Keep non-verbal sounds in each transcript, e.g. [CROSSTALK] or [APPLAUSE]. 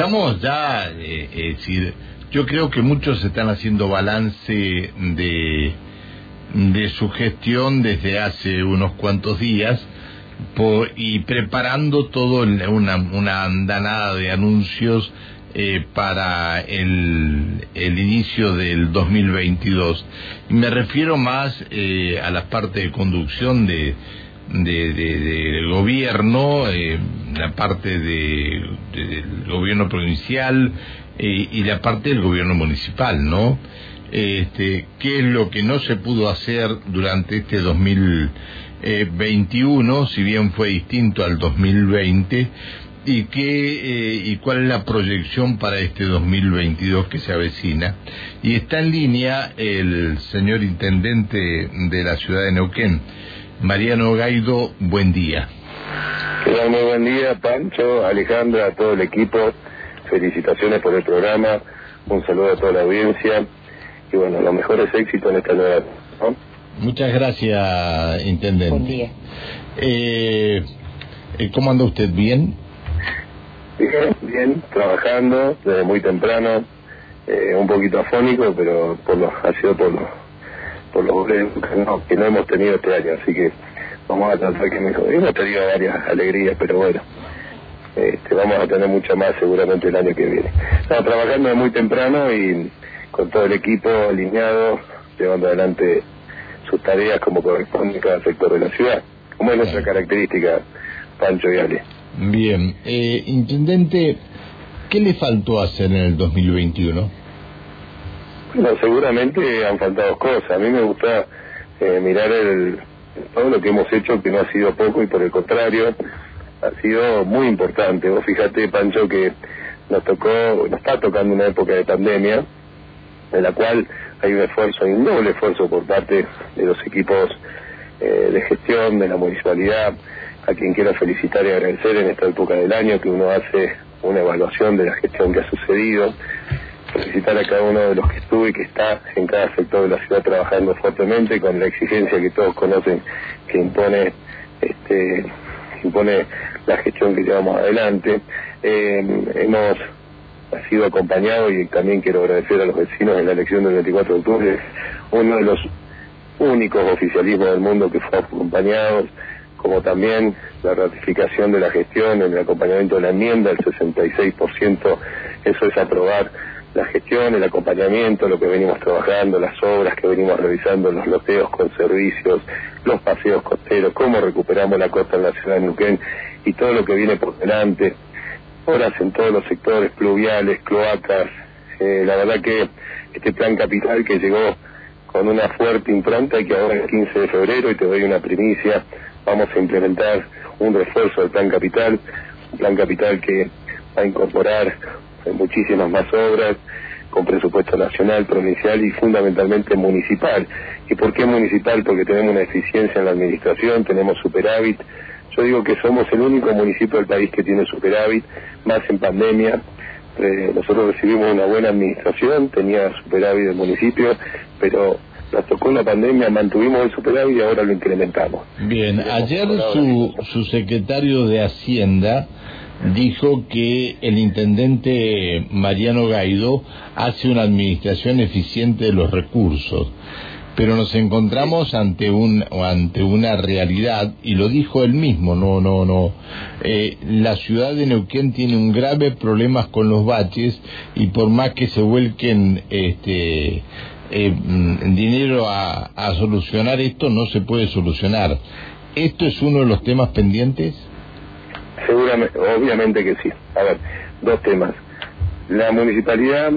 estamos ya, eh, es decir, yo creo que muchos están haciendo balance de, de su gestión desde hace unos cuantos días y preparando todo una, una andanada de anuncios eh, para el, el, inicio del 2022. Y me refiero más eh, a la parte de conducción de, de, de, gobierno, eh, la parte de, del gobierno provincial eh, y la parte del gobierno municipal, ¿no? Este, ¿Qué es lo que no se pudo hacer durante este 2021, si bien fue distinto al 2020? ¿Y, qué, eh, ¿Y cuál es la proyección para este 2022 que se avecina? Y está en línea el señor intendente de la ciudad de Neuquén, Mariano Gaido, buen día. Muy buen día, Pancho, Alejandra, a todo el equipo. Felicitaciones por el programa. Un saludo a toda la audiencia. Y bueno, los mejores éxitos en esta nueva. Muchas gracias, intendente. Buen día. Eh, eh, ¿Cómo anda usted? ¿Bien? Bien, bien, trabajando desde muy temprano. Eh, un poquito afónico, pero por los, ha sido por los por los no, que no hemos tenido este año, así que vamos a tratar que mejor. Hemos tenido varias alegrías, pero bueno, este, vamos a tener mucho más seguramente el año que viene. Estamos trabajando muy temprano y con todo el equipo alineado, llevando adelante sus tareas como corresponde cada sector de la ciudad, como es nuestra característica, Pancho y Ale. Bien, eh, Intendente, ¿qué le faltó hacer en el 2021? Bueno, seguramente han faltado cosas. A mí me gusta eh, mirar el, todo lo que hemos hecho, que no ha sido poco y por el contrario, ha sido muy importante. Vos fíjate, Pancho, que nos tocó, nos está tocando una época de pandemia, en la cual hay un esfuerzo, hay un doble esfuerzo por parte de los equipos eh, de gestión de la municipalidad, a quien quiero felicitar y agradecer en esta época del año que uno hace una evaluación de la gestión que ha sucedido, felicitar a cada uno de los que estuve y que está en cada sector de la ciudad trabajando fuertemente con la exigencia que todos conocen que impone este impone la gestión que llevamos adelante. Eh, hemos sido acompañados y también quiero agradecer a los vecinos en la elección del 24 de octubre, uno de los únicos oficialismos del mundo que fue acompañado, como también la ratificación de la gestión, el acompañamiento de la enmienda, el 66%, eso es aprobar la gestión, el acompañamiento, lo que venimos trabajando, las obras que venimos realizando, los loteos con servicios, los paseos costeros, cómo recuperamos la costa en la ciudad de Nuquén y todo lo que viene por delante, obras en todos los sectores, pluviales, cloacas, eh, la verdad que este plan capital que llegó con una fuerte impronta y que ahora el 15 de febrero, y te doy una primicia, vamos a implementar un refuerzo del plan capital, un plan capital que va a incorporar muchísimas más obras con presupuesto nacional, provincial y fundamentalmente municipal. ¿Y por qué municipal? Porque tenemos una eficiencia en la administración, tenemos superávit. Yo digo que somos el único municipio del país que tiene superávit, más en pandemia. Eh, nosotros recibimos una buena administración, tenía superávit el municipio, pero nos tocó la pandemia, mantuvimos el superávit y ahora lo incrementamos. Bien, ayer su, su secretario de Hacienda dijo que el intendente Mariano Gaido hace una administración eficiente de los recursos, pero nos encontramos ante un ante una realidad y lo dijo él mismo, no no no. Eh, la ciudad de Neuquén tiene un grave problema con los baches y por más que se vuelquen este eh, mm, dinero a solucionar esto no se puede solucionar. ¿Esto es uno de los temas pendientes? Seguramente, obviamente que sí. A ver, dos temas. La municipalidad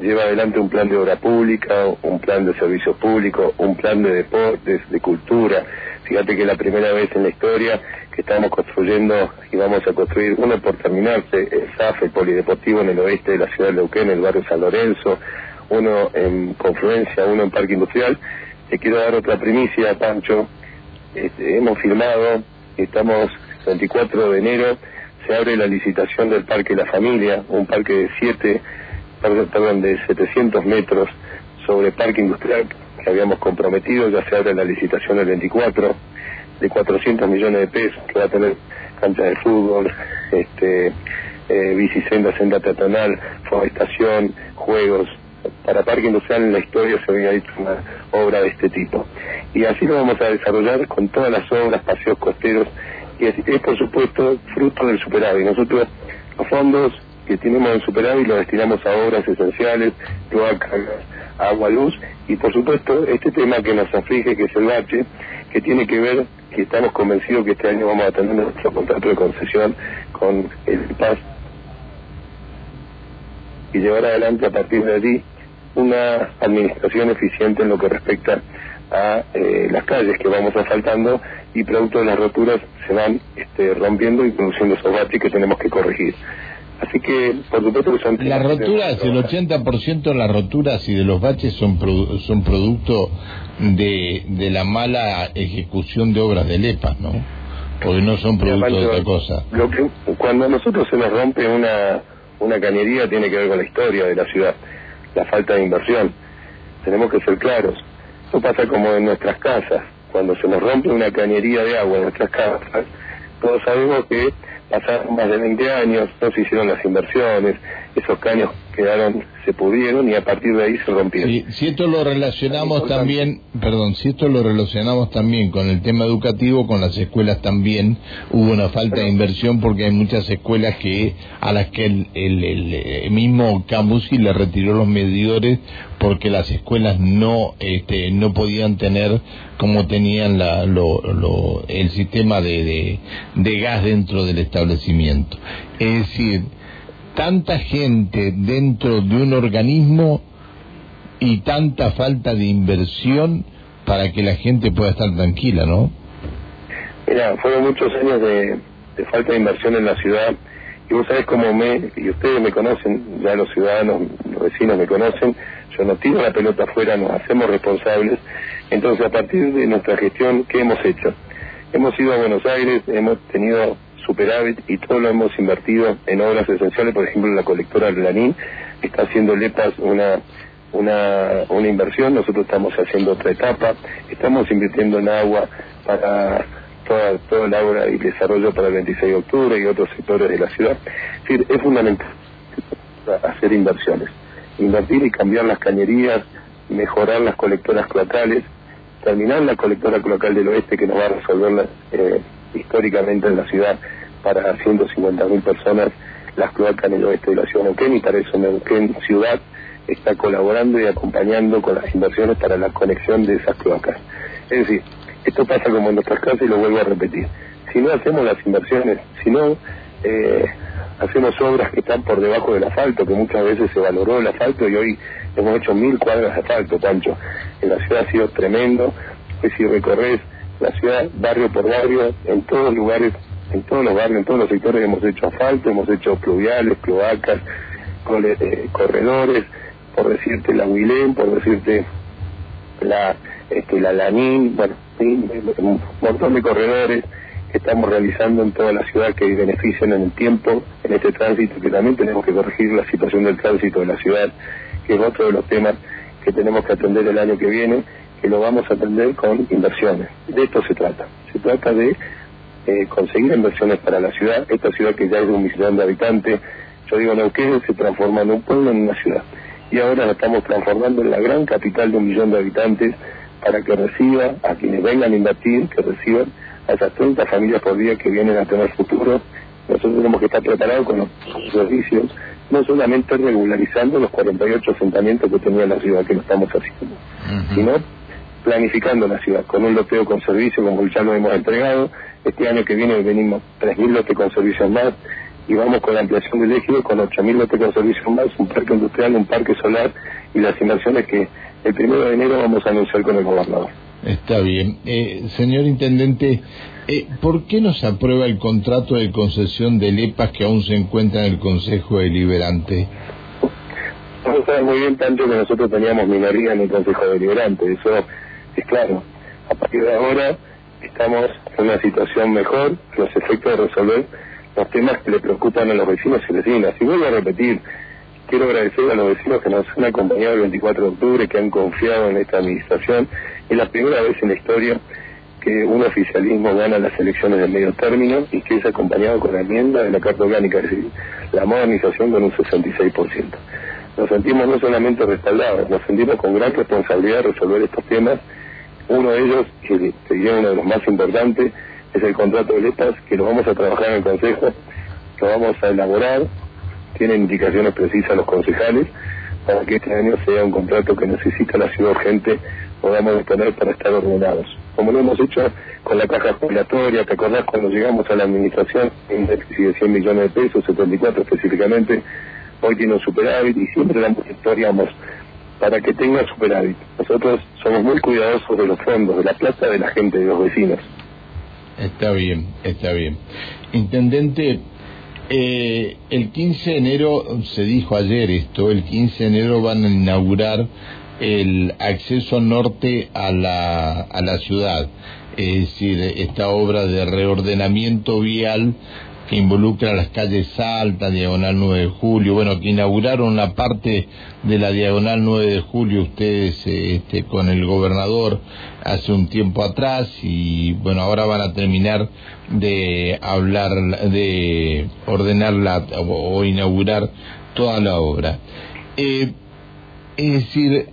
lleva adelante un plan de obra pública, un plan de servicios públicos, un plan de deportes, de cultura. Fíjate que es la primera vez en la historia que estamos construyendo y vamos a construir uno por terminarse, el SAF, el Polideportivo en el oeste de la ciudad de Neuquén, en el barrio San Lorenzo, uno en Confluencia, uno en Parque Industrial. Te quiero dar otra primicia, Pancho. Este, hemos firmado, estamos 24 de enero se abre la licitación del Parque La Familia, un parque de siete, perdón, de 700 metros sobre parque industrial que habíamos comprometido, ya se abre la licitación el 24 de 400 millones de pesos, que va a tener cancha de fútbol, este, eh, bicicenda, senda peatonal, forestación, juegos. Para Parque Industrial en la historia se había hecho una obra de este tipo. Y así lo vamos a desarrollar con todas las obras, paseos costeros, y es, por supuesto fruto del superávit. Nosotros los fondos que tenemos en superávit lo destinamos a obras esenciales, cloacas, agua, luz, y por supuesto este tema que nos aflige, que es el bache, que tiene que ver, que estamos convencidos que este año vamos a tener nuestro contrato de concesión con el PAS y llevar adelante a partir de allí una administración eficiente en lo que respecta a eh, las calles que vamos asfaltando y producto de las roturas se van este, rompiendo y produciendo esos baches que tenemos que corregir. Así que, por supuesto que son... Las roturas, el 80% de las roturas y de los baches son, son producto de, de la mala ejecución de obras de LEPA, ¿no? Porque no son producto de otra cosa. Lo que, cuando a nosotros se nos rompe una, una cañería tiene que ver con la historia de la ciudad, la falta de inversión. Tenemos que ser claros. Eso pasa como en nuestras casas. Cuando se nos rompe una cañería de agua en nuestras casas, todos sabemos que pasaron más de 20 años, no se hicieron las inversiones, esos caños quedaron, se pudieron y a partir de ahí se rompieron. Sí, si esto lo relacionamos también, perdón, si esto lo relacionamos también con el tema educativo, con las escuelas también hubo una falta de inversión porque hay muchas escuelas que a las que el, el, mismo Camusi le retiró los medidores porque las escuelas no este, no podían tener como tenían la, lo, lo, el sistema de, de, de gas dentro del establecimiento. Es decir, tanta gente dentro de un organismo y tanta falta de inversión para que la gente pueda estar tranquila, ¿no? Mira, fueron muchos años de, falta de inversión en la ciudad y vos sabés cómo me, y ustedes me conocen, ya los ciudadanos, los vecinos me conocen, yo no tiro la pelota afuera, nos hacemos responsables, entonces a partir de nuestra gestión, ¿qué hemos hecho? Hemos ido a Buenos Aires, hemos tenido superávit y todo lo hemos invertido en obras esenciales, por ejemplo la colectora Lanín está haciendo LEPAS una, una, una inversión, nosotros estamos haciendo otra etapa, estamos invirtiendo en agua para toda, todo el agua y desarrollo para el 26 de octubre y otros sectores de la ciudad. Es fundamental hacer inversiones, invertir y cambiar las cañerías, mejorar las colectoras cloacales, terminar la colectora cloacal del oeste que nos va a resolver eh, históricamente en la ciudad para 150.000 personas las cloacas en el oeste de la ciudad de Neuquén y para eso Neuquén Ciudad está colaborando y acompañando con las inversiones para la conexión de esas cloacas. Es decir, esto pasa como en nuestras casas y lo vuelvo a repetir. Si no hacemos las inversiones, si no eh, hacemos obras que están por debajo del asfalto, que muchas veces se valoró el asfalto y hoy hemos hecho mil cuadras de asfalto, Pancho. En la ciudad ha sido tremendo, que si recorres la ciudad barrio por barrio, en todos lugares en todos los barrios, en todos los sectores hemos hecho asfalto, hemos hecho pluviales, cloacas, eh, corredores, por decirte la Huilén, por decirte la este, la Lanín, bueno, un montón de corredores que estamos realizando en toda la ciudad que benefician en el tiempo, en este tránsito, que también tenemos que corregir la situación del tránsito de la ciudad, que es otro de los temas que tenemos que atender el año que viene, que lo vamos a atender con inversiones. De esto se trata. Se trata de eh, conseguir inversiones para la ciudad, esta ciudad que ya es de un millón de habitantes, yo digo Neuquén se transforma en un pueblo en una ciudad y ahora la estamos transformando en la gran capital de un millón de habitantes para que reciba a quienes vengan a invertir, que reciban a esas 30 familias por día que vienen a tener futuro. Nosotros tenemos que estar preparados con los servicios, no solamente regularizando los 48 asentamientos que tenía la ciudad, que lo estamos haciendo, sino planificando la ciudad con un loteo con servicio como ya lo hemos entregado. Este año que viene venimos 3.000 lotes con servicios más y vamos con la ampliación del ejido con 8.000 lotes con servicios más, un parque industrial, un parque solar y las inversiones que el primero de enero vamos a anunciar con el gobernador. Está bien. Eh, señor Intendente, eh, ¿por qué no se aprueba el contrato de concesión de LEPAS que aún se encuentra en el Consejo Deliberante? Usted sabe muy bien tanto que nosotros teníamos minoría en el Consejo Deliberante, eso es claro. A partir de ahora estamos en una situación mejor, los efectos de resolver los temas que le preocupan a los vecinos y vecinas. Y vuelvo a repetir, quiero agradecer a los vecinos que nos han acompañado el 24 de octubre, que han confiado en esta administración. Es la primera vez en la historia que un oficialismo gana las elecciones de medio término y que es acompañado con la enmienda de la Carta Orgánica, es decir, la modernización con un 66%. Nos sentimos no solamente respaldados, nos sentimos con gran responsabilidad de resolver estos temas. Uno de ellos, que sería uno de los más importantes, es el contrato de letras, que lo vamos a trabajar en el Consejo, lo vamos a elaborar, tienen indicaciones precisas los concejales, para que este año sea un contrato que necesita la ciudad urgente, podamos disponer para estar ordenados. Como lo hemos hecho con la caja jubilatoria, ¿te acordás cuando llegamos a la administración en déficit de 100 millones de pesos, 74 específicamente? Hoy tiene un superávit y siempre la monitoreamos para que tenga superávit. Nosotros somos muy cuidadosos de los fondos, de la plata de la gente, de los vecinos. Está bien, está bien. Intendente, eh, el 15 de enero, se dijo ayer esto, el 15 de enero van a inaugurar el acceso norte a la, a la ciudad, es decir, esta obra de reordenamiento vial que involucra las calles Salta, Diagonal 9 de Julio, bueno, que inauguraron la parte de la Diagonal 9 de Julio ustedes este, con el gobernador hace un tiempo atrás y bueno, ahora van a terminar de hablar, de ordenar la, o, inaugurar toda la obra. Eh, es decir,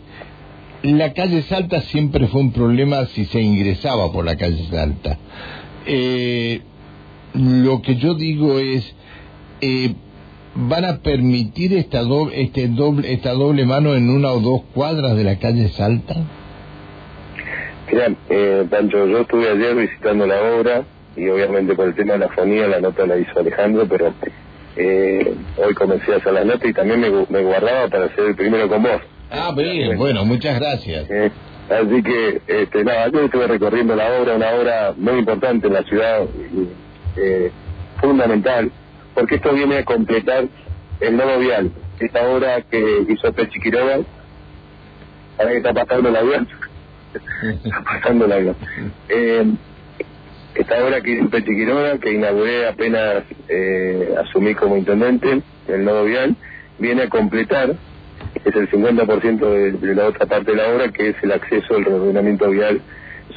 la calle Salta siempre fue un problema si se ingresaba por la calle Salta. Eh, lo que yo digo es, eh, ¿van a permitir esta doble, este doble, esta doble mano en una o dos cuadras de la calle Salta? Mira, eh, Pancho, yo estuve ayer visitando la obra y obviamente por el tema de la fonía la nota la hizo Alejandro, pero eh, hoy comencé a hacer la nota y también me, me guardaba para ser el primero con vos. Ah, bien, bueno, muchas gracias. Eh, así que, este, nada, yo estuve recorriendo la obra, una obra muy importante en la ciudad. Y, eh, fundamental, porque esto viene a completar el nuevo vial, esta obra que hizo Pechi Quiroga, ahora que está pasando el avión, [LAUGHS] está pasando el avión. Eh, esta obra que hizo Pechi Quiroga, que inauguré apenas eh, asumí como intendente, el nuevo vial, viene a completar, es el 50% de, de la otra parte de la obra, que es el acceso, el reordenamiento vial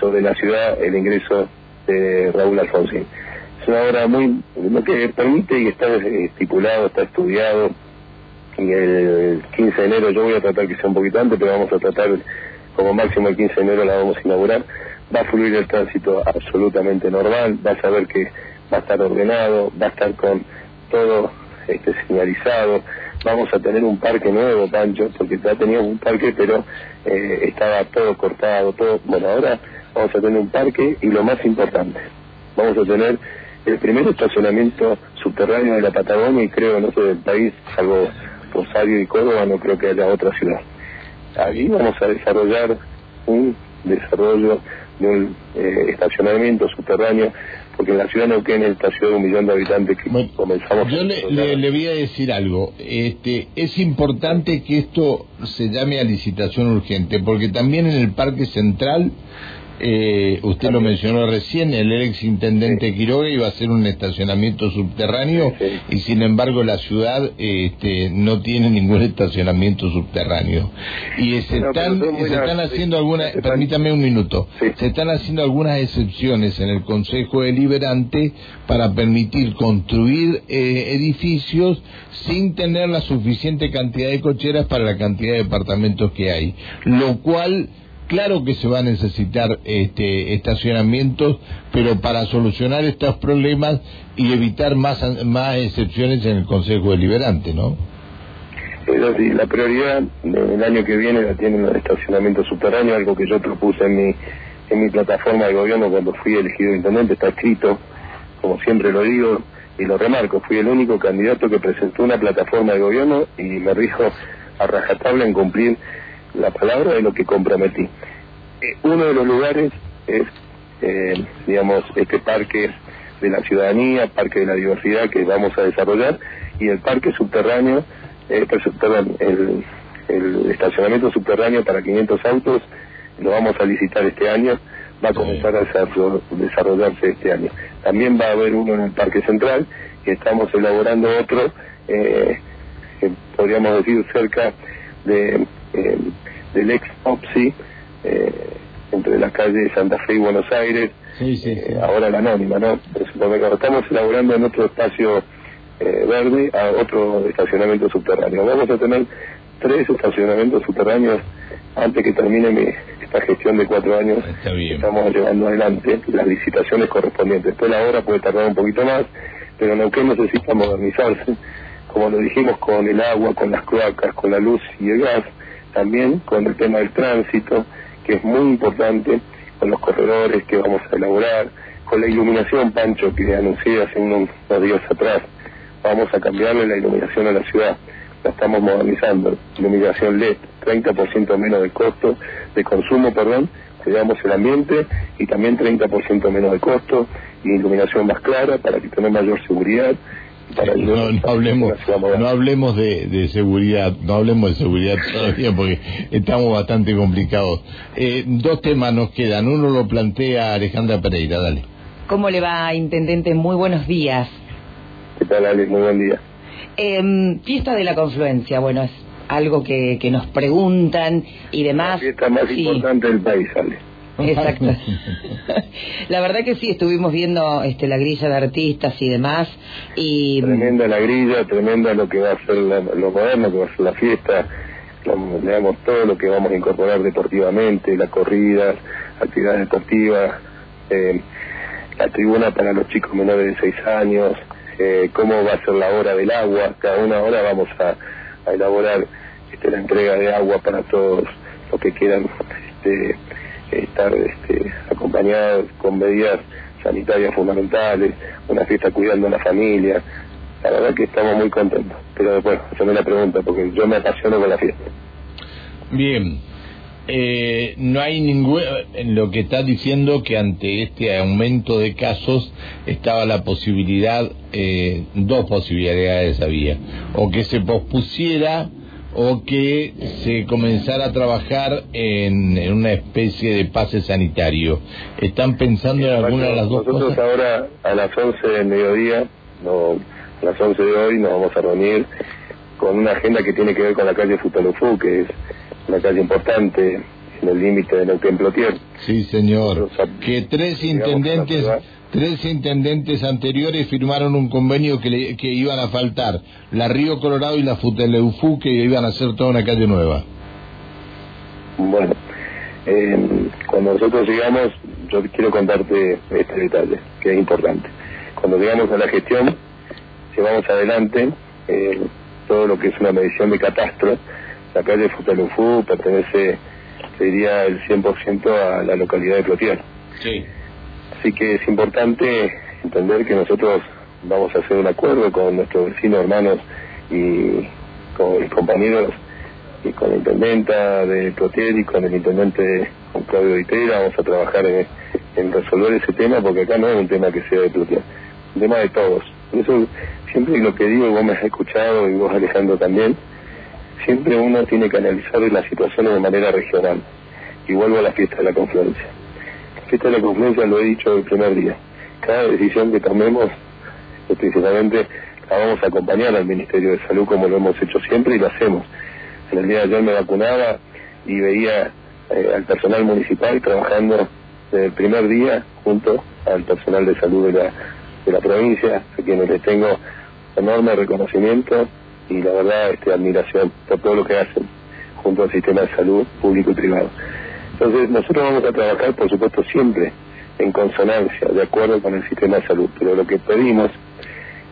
sobre la ciudad, el ingreso de Raúl Alfonsín una obra muy, lo que permite y está estipulado, está estudiado, y el 15 de enero yo voy a tratar que sea un poquito antes, pero vamos a tratar como máximo el 15 de enero la vamos a inaugurar, va a fluir el tránsito absolutamente normal, va a saber que va a estar ordenado, va a estar con todo este señalizado, vamos a tener un parque nuevo, Pancho, porque ya teníamos un parque, pero eh, estaba todo cortado, todo, bueno, ahora vamos a tener un parque y lo más importante, vamos a tener el primer estacionamiento subterráneo de la Patagonia y creo no sé del país, salvo Rosario y Córdoba, no creo que haya otra ciudad. Ahí vamos a desarrollar un desarrollo de un eh, estacionamiento subterráneo, porque en la ciudad de Neuquén, esta ciudad de un millón de habitantes que comenzamos... Yo le, le, voy a decir algo, este, es importante que esto se llame a licitación urgente, porque también en el Parque Central eh, usted lo mencionó recién, el ex intendente Quiroga iba a hacer un estacionamiento subterráneo y sin embargo la ciudad este, no tiene ningún estacionamiento subterráneo. Y se están, se están haciendo algunas, permítame un minuto, se están haciendo algunas excepciones en el Consejo Deliberante para permitir construir eh, edificios sin tener la suficiente cantidad de cocheras para la cantidad de departamentos que hay, lo cual Claro que se va a necesitar este, estacionamientos, pero para solucionar estos problemas y evitar más, más excepciones en el Consejo Deliberante, ¿no? Sí, la prioridad del año que viene la tienen los estacionamientos subterráneos, algo que yo propuse en mi, en mi plataforma de gobierno cuando fui elegido intendente, está escrito, como siempre lo digo y lo remarco, fui el único candidato que presentó una plataforma de gobierno y me rijo a rajatabla en cumplir la palabra de lo que comprometí. Eh, uno de los lugares es, eh, digamos, este parque de la ciudadanía, parque de la diversidad que vamos a desarrollar, y el parque subterráneo, eh, perdón, el, el estacionamiento subterráneo para 500 autos, lo vamos a licitar este año, va a comenzar a desarrollarse este año. También va a haber uno en el Parque Central y estamos elaborando otro, eh, podríamos decir, cerca de del ex OPSI, eh, entre las calles Santa Fe y Buenos Aires, eh, ahora la anónima, ¿no? Estamos elaborando en otro espacio eh, verde a otro estacionamiento subterráneo. Vamos a tener tres estacionamientos subterráneos antes que termine esta gestión de cuatro años. Estamos llevando adelante las licitaciones correspondientes. Después la obra puede tardar un poquito más, pero Neuquén necesita modernizarse, como lo dijimos con el agua, con las cloacas, con la luz y el gas, también con el tema del tránsito, que es muy importante, con los corredores que vamos a elaborar, con la iluminación, Pancho, que anuncié hace unos días atrás. Vamos a cambiarle la iluminación a la ciudad la estamos modernizando. Iluminación LED, 30% menos de costo, de consumo, perdón, cuidamos el ambiente y también 30% menos de costo y iluminación más clara para que tenga mayor seguridad. Para no, no hablemos, no hablemos de, de, seguridad, no hablemos de seguridad [LAUGHS] todavía porque estamos bastante complicados. Eh, dos temas nos quedan. Uno lo plantea Alejandra Pereira, dale. ¿Cómo le va, Intendente? Muy buenos días. ¿Qué tal, Ale? Muy buen día. Eh, fiesta de la confluencia, bueno, es algo que, que nos preguntan y demás. La fiesta más importante del país, Ale. Exacto. [LAUGHS] la verdad que sí, estuvimos viendo este, la grilla de artistas y demás. y Tremenda la grilla, tremenda lo que va a ser lo moderno, que va a ser la fiesta. Veamos todo lo que vamos a incorporar deportivamente, la corrida, actividades deportivas, eh, la tribuna para los chicos menores de 6 años, eh, cómo va a ser la hora del agua. Cada una hora vamos a, elaborar este, la entrega de agua para todos los que quieran este, estar este, acompañados con medidas sanitarias fundamentales, una fiesta cuidando a la familia. La verdad que estamos muy contentos. Pero después, haceme la pregunta, porque yo me apasiono con la fiesta. Bien, eh, no hay ningún en lo que está diciendo que ante este aumento de casos estaba la posibilidad eh, dos posibilidades había o que se pospusiera o que se comenzara a trabajar en, una especie de pase sanitario están pensando en alguna de las dos nosotros cosas ahora a las 11 del mediodía no, a las 11 de hoy nos vamos a reunir con una agenda que tiene que ver con la calle Futalofú que es una calle importante en el límite de Neuquén Plotier. Sí, señor. que tres intendentes tres intendentes anteriores firmaron un convenio que, que iban a faltar, la Río Colorado y la Futeleufú, que iban a hacer toda una calle nueva. Bueno, eh, cuando nosotros llegamos, yo quiero contarte este detalle, que es importante. Cuando llegamos a la gestión, llevamos adelante eh, todo lo que es una medición de catastro, la calle Futalufú pertenece, sería el 100% a la localidad de Plotier. Sí. Así que es importante entender que nosotros vamos a hacer un acuerdo con nuestros vecinos, hermanos y con mis compañeros y con la intendenta de Plotier y con el intendente Claudio Ditera, vamos a trabajar en, resolver ese tema porque acá no es un tema que sea de Plotier, es un tema de todos. Por eso siempre lo que digo, vos me has escuchado y vos Alejandro también, siempre uno tiene que analizar las situaciones de manera regional. Y vuelvo a la fiesta de la confluencia. Fiesta de la confluencia lo he dicho el primer día. Cada decisión que tomemos, principalmente la vamos a acompañar al Ministerio de Salud como lo hemos hecho siempre y lo hacemos. En el día de ayer me vacunaba y veía eh, al personal municipal trabajando desde el primer día junto al personal de salud de la, de la provincia, a quienes les tengo enorme reconocimiento y la verdad este, admiración por todo lo que hacen junto al sistema de salud público y privado. Entonces nosotros vamos a trabajar, por supuesto, siempre en consonancia, de acuerdo con el sistema de salud, pero lo que pedimos,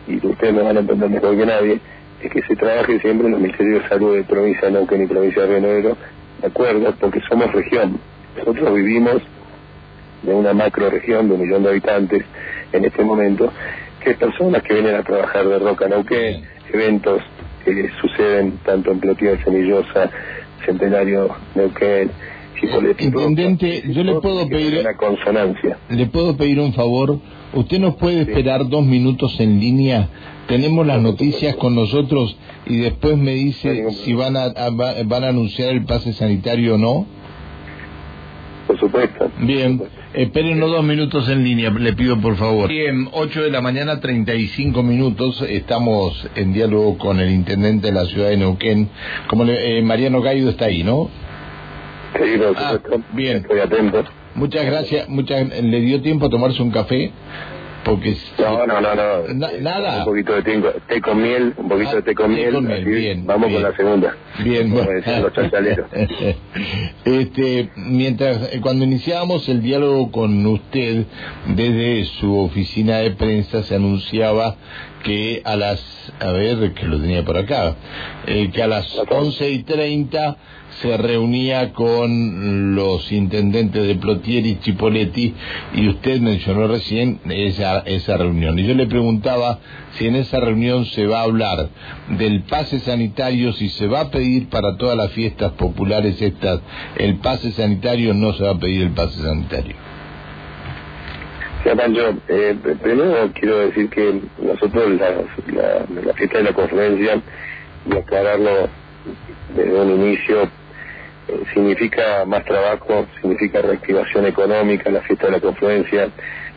y ustedes me van a entender mejor que nadie, es que se trabaje siempre en el Ministerio de Salud de provincia de Neuquén y provincia de Río de acuerdo, porque somos región. Nosotros vivimos de una macro región de un millón de habitantes en este momento, que personas que vienen a trabajar de Roca Neuquén, eventos que suceden tanto en Plotier, Semillosa, Centenario, Neuquén, Intendente, yo le puedo pedir una consonancia. Le puedo pedir un favor. Usted nos puede esperar dos minutos en línea. Tenemos las noticias con nosotros y después me dice si van a, van a anunciar el pase sanitario o no. Por supuesto. Bien. Espérenos dos minutos en línea, le pido por favor. Bien, 8 de la mañana, 35 minutos. Estamos en diálogo con el intendente de la ciudad de Neuquén. Como le, eh, Mariano Gaido está ahí, ¿no? Sí, ah, Bien. Estoy atento. Muchas gracias. Muchas, ¿Le dio tiempo a tomarse un café? Porque no, no, no, no. nada. Un poquito de té, con miel, un poquito de té con miel. bien, vamos con la segunda. Bien, bueno. los [LAUGHS] este, mientras, eh, cuando iniciábamos el diálogo con usted, desde su oficina de prensa se anunciaba que a las, a ver, que lo tenía por acá, eh, que a las once y treinta se reunía con los intendentes de Plotier y Chipoletti y usted mencionó recién esa, esa reunión. Y yo le preguntaba si en esa reunión se va a hablar del pase sanitario, si se va a pedir para todas las fiestas populares estas el pase sanitario no se va a pedir el pase sanitario. Sí, Pancho, eh, primero quiero decir que nosotros la, la fiesta de la conferencia, y aclararlo desde un inicio, significa más trabajo, significa reactivación económica, la fiesta de la confluencia,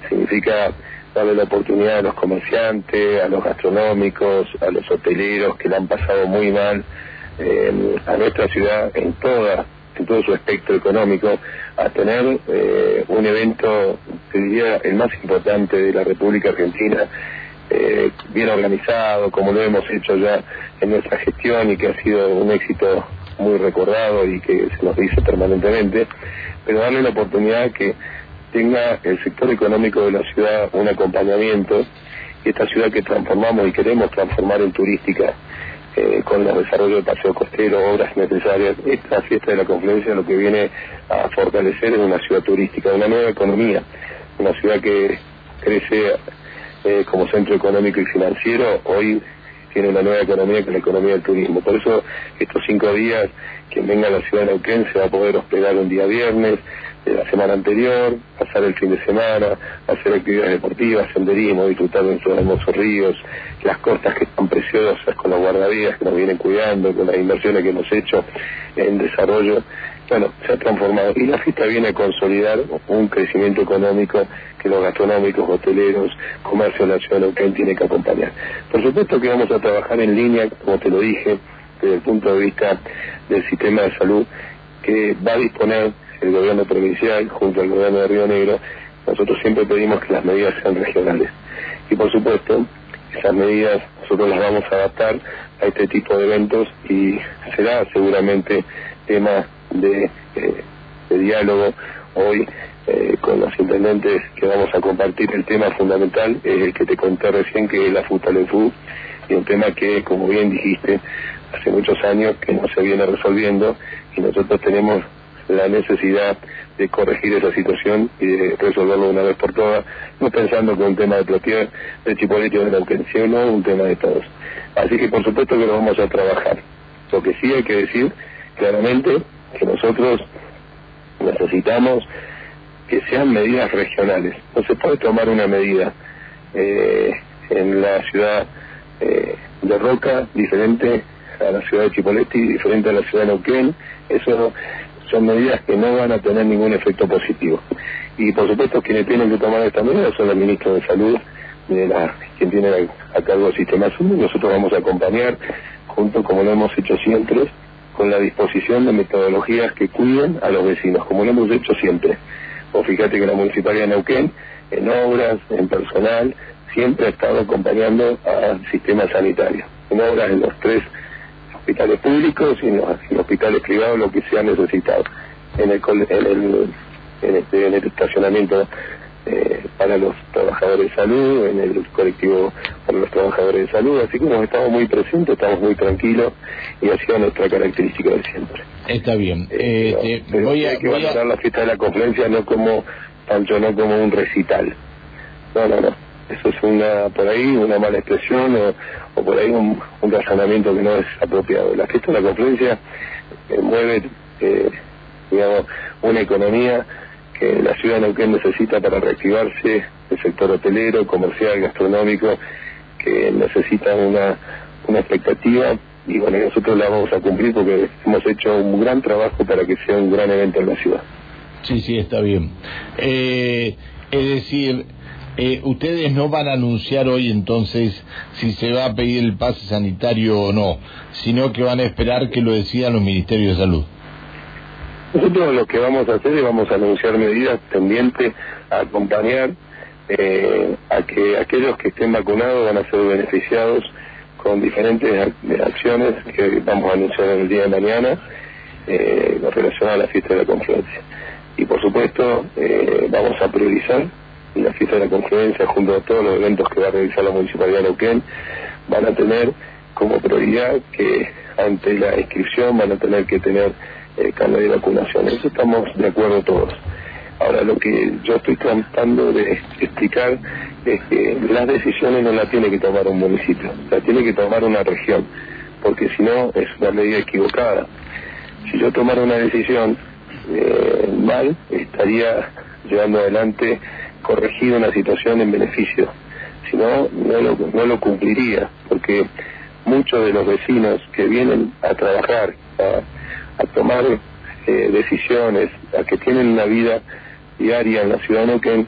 significa darle la oportunidad a los comerciantes, a los gastronómicos, a los hoteleros que la han pasado muy mal, eh, a nuestra ciudad en toda en todo su espectro económico, a tener eh, un evento, que diría, el más importante de la República Argentina, eh, bien organizado, como lo hemos hecho ya en nuestra gestión y que ha sido un éxito muy recordado y que se nos dice permanentemente, pero darle la oportunidad que tenga el sector económico de la ciudad un acompañamiento y esta ciudad que transformamos y queremos transformar en turística eh, con el desarrollo de paseo costero, obras necesarias, esta fiesta de la confluencia lo que viene a fortalecer es una ciudad turística, una nueva economía, una ciudad que crece eh, como centro económico y financiero, hoy tiene una nueva economía que es la economía del turismo. Por eso estos cinco días, quien venga a la ciudad de Neuquén se va a poder hospedar un día viernes de la semana anterior, pasar el fin de semana, hacer actividades deportivas, senderismo, disfrutar de nuestros hermosos ríos, las costas que están preciosas con los guardavidas que nos vienen cuidando, con las inversiones que hemos hecho en desarrollo bueno, se ha transformado. Y la fiesta viene a consolidar un crecimiento económico que los gastronómicos, hoteleros, comercio de la ciudad tiene que acompañar. Por supuesto que vamos a trabajar en línea, como te lo dije, desde el punto de vista del sistema de salud que va a disponer el gobierno provincial junto al gobierno de Río Negro. Nosotros siempre pedimos que las medidas sean regionales. Y por supuesto, esas medidas nosotros las vamos a adaptar a este tipo de eventos y será seguramente tema de, eh, de diálogo hoy eh, con los intendentes que vamos a compartir el tema fundamental, es el que te conté recién, que es la FUTALEFU, y un tema que, como bien dijiste, hace muchos años que no se viene resolviendo y nosotros tenemos la necesidad de corregir esa situación y de resolverlo una vez por todas, no pensando que un tema de Plotier, de Chipolete o de la no un tema de todos. Así que por supuesto que lo vamos a trabajar. Lo que sí hay que decir claramente que nosotros necesitamos que sean medidas regionales. No se puede tomar una medida eh, en la ciudad eh, de Roca diferente a la ciudad de Chipoleti, diferente a la ciudad de Neuquén. Eso son medidas que no van a tener ningún efecto positivo. Y por supuesto quienes tienen que tomar estas medidas son los ministros de Salud, de la, quien tiene a cargo el sistema salud. Nosotros vamos a acompañar, junto como lo hemos hecho siempre, con la disposición de metodologías que cuiden a los vecinos, como lo hemos hecho siempre. O fíjate que la Municipalidad de Neuquén, en obras, en personal, siempre ha estado acompañando al sistema sanitario, en obras en los tres hospitales públicos y en los, hospitales privados, lo que se ha necesitado. En el, en el, en este, en el estacionamiento eh, para los trabajadores de salud, en el colectivo para los trabajadores de salud, así hemos estado muy presentes, estamos muy tranquilos y ha sido nuestra característica de siempre. Está bien. Eh, eh, voy a, hay que valorar la fiesta de la conferencia no como, tanto no como un recital. No, no, no. Eso es una, por ahí, una mala expresión o, por ahí un, razonamiento que no es apropiado. La fiesta de la conferencia mueve, digamos, una economía que la ciudad de Neuquén necesita para reactivarse, el sector hotelero, comercial, gastronómico, que necesita una, una expectativa y bueno, nosotros la vamos a cumplir porque hemos hecho un gran trabajo para que sea un gran evento en la ciudad. Sí, sí, está bien. Eh, es decir, eh, ustedes no van a anunciar hoy entonces si se va a pedir el pase sanitario o no, sino que van a esperar que lo decidan los ministerios de salud. Nosotros lo que vamos a hacer es vamos a anunciar medidas tendientes a acompañar eh, a que aquellos que estén vacunados van a ser beneficiados con diferentes acciones que vamos a anunciar el día de mañana eh, relacionadas a la fiesta de la conferencia. Y por supuesto eh, vamos a priorizar la fiesta de la conferencia junto a todos los eventos que va a realizar la Municipalidad de Neuquén van a tener como prioridad que ante la inscripción van a tener que tener eh, de vacunación. Eso estamos de acuerdo todos. Ahora, lo que yo estoy tratando de explicar es que las decisiones no las tiene que tomar un municipio, las tiene que tomar una región, porque si no es una medida equivocada. Si yo tomara una decisión eh, mal, estaría llevando adelante corregir una situación en beneficio. Si no, no lo, no lo cumpliría, porque muchos de los vecinos que vienen a trabajar, a, tomar eh, decisiones, a que tienen una vida diaria en la ciudad no que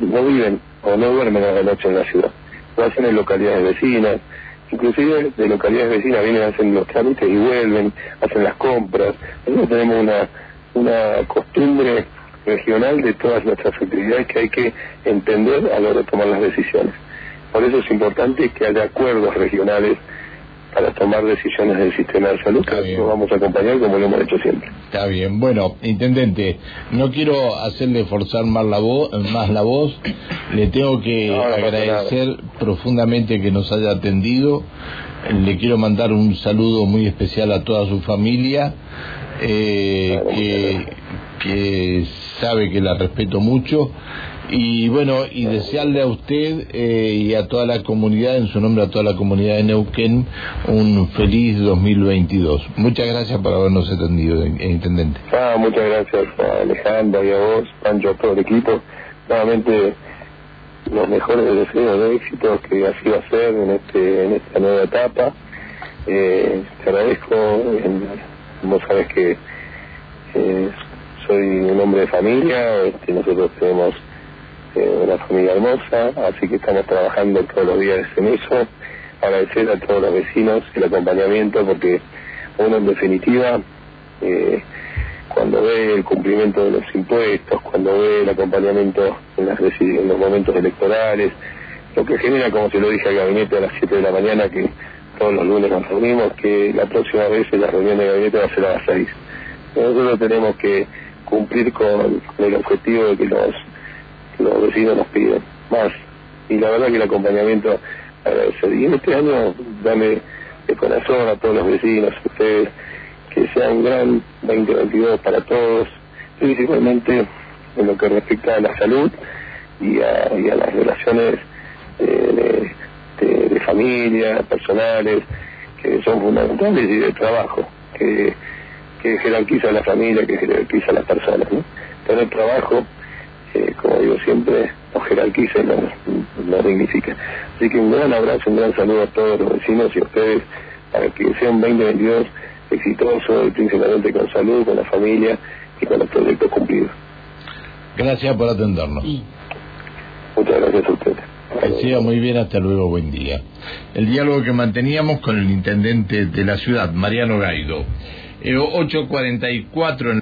no, viven o no duermen a la noche en la ciudad, lo hacen en localidades vecinas, inclusive de localidades vecinas vienen, hacen los trámites y vuelven, hacen las compras. Nosotros tenemos una, una costumbre regional de todas nuestras actividades que hay que entender a la hora de tomar las decisiones. Por eso es importante que haya acuerdos regionales para tomar decisiones del sistema de salud, que lo vamos a acompañar como lo hemos hecho siempre. Está bien. Bueno, intendente, no quiero hacerle forzar más la voz, más la voz. Le tengo que agradecer profundamente que nos haya atendido. Le quiero mandar un saludo muy especial a toda su familia, eh, que, que sabe que la respeto mucho y bueno, y desearle a usted eh, y a toda la comunidad, en su nombre a toda la comunidad de Neuquén, un feliz 2022. Muchas gracias por habernos atendido, eh, Intendente. Ah, muchas gracias a Alejandra y a vos, Pancho, a todo el equipo. Nuevamente, los mejores deseos de éxito que así va a ser en, este, en esta nueva etapa. Eh, te agradezco, vos sabes que soy un hombre de familia, este, nosotros tenemos una familia hermosa, así que estamos trabajando todos los días en eso. Agradecer a todos los vecinos el acompañamiento, porque uno en definitiva, eh, cuando ve el cumplimiento de los impuestos, cuando ve el acompañamiento en, las, los momentos electorales, lo que genera, como se lo dije al gabinete a las 7 de la mañana, que todos los lunes nos reunimos, que la próxima vez la reunión de gabinete va a ser a las 6. Nosotros tenemos que cumplir con el objetivo de que los los vecinos nos piden más. Y la verdad que el acompañamiento agradecer. Y en este año, dame de corazón a todos los vecinos, a ustedes, que sea un gran 2022 para todos, principalmente en lo que respecta a la salud y a, y a las relaciones eh, de, familia, personales, que son fundamentales, y de trabajo, que, que jerarquiza la familia, que jerarquiza a las personas. ¿no? Tener trabajo como digo siempre, nos jerarquiza y nos, dignifica. Así que un gran abrazo, un gran saludo a todos los vecinos y a ustedes para que sea un 2022 exitoso y principalmente con salud, con la familia y con los proyectos cumplidos. Gracias por atendernos. Muchas gracias a ustedes. Que muy bien, hasta luego, buen día. El diálogo que manteníamos con el intendente de la ciudad, Mariano Gaido. Eh, 8.44 en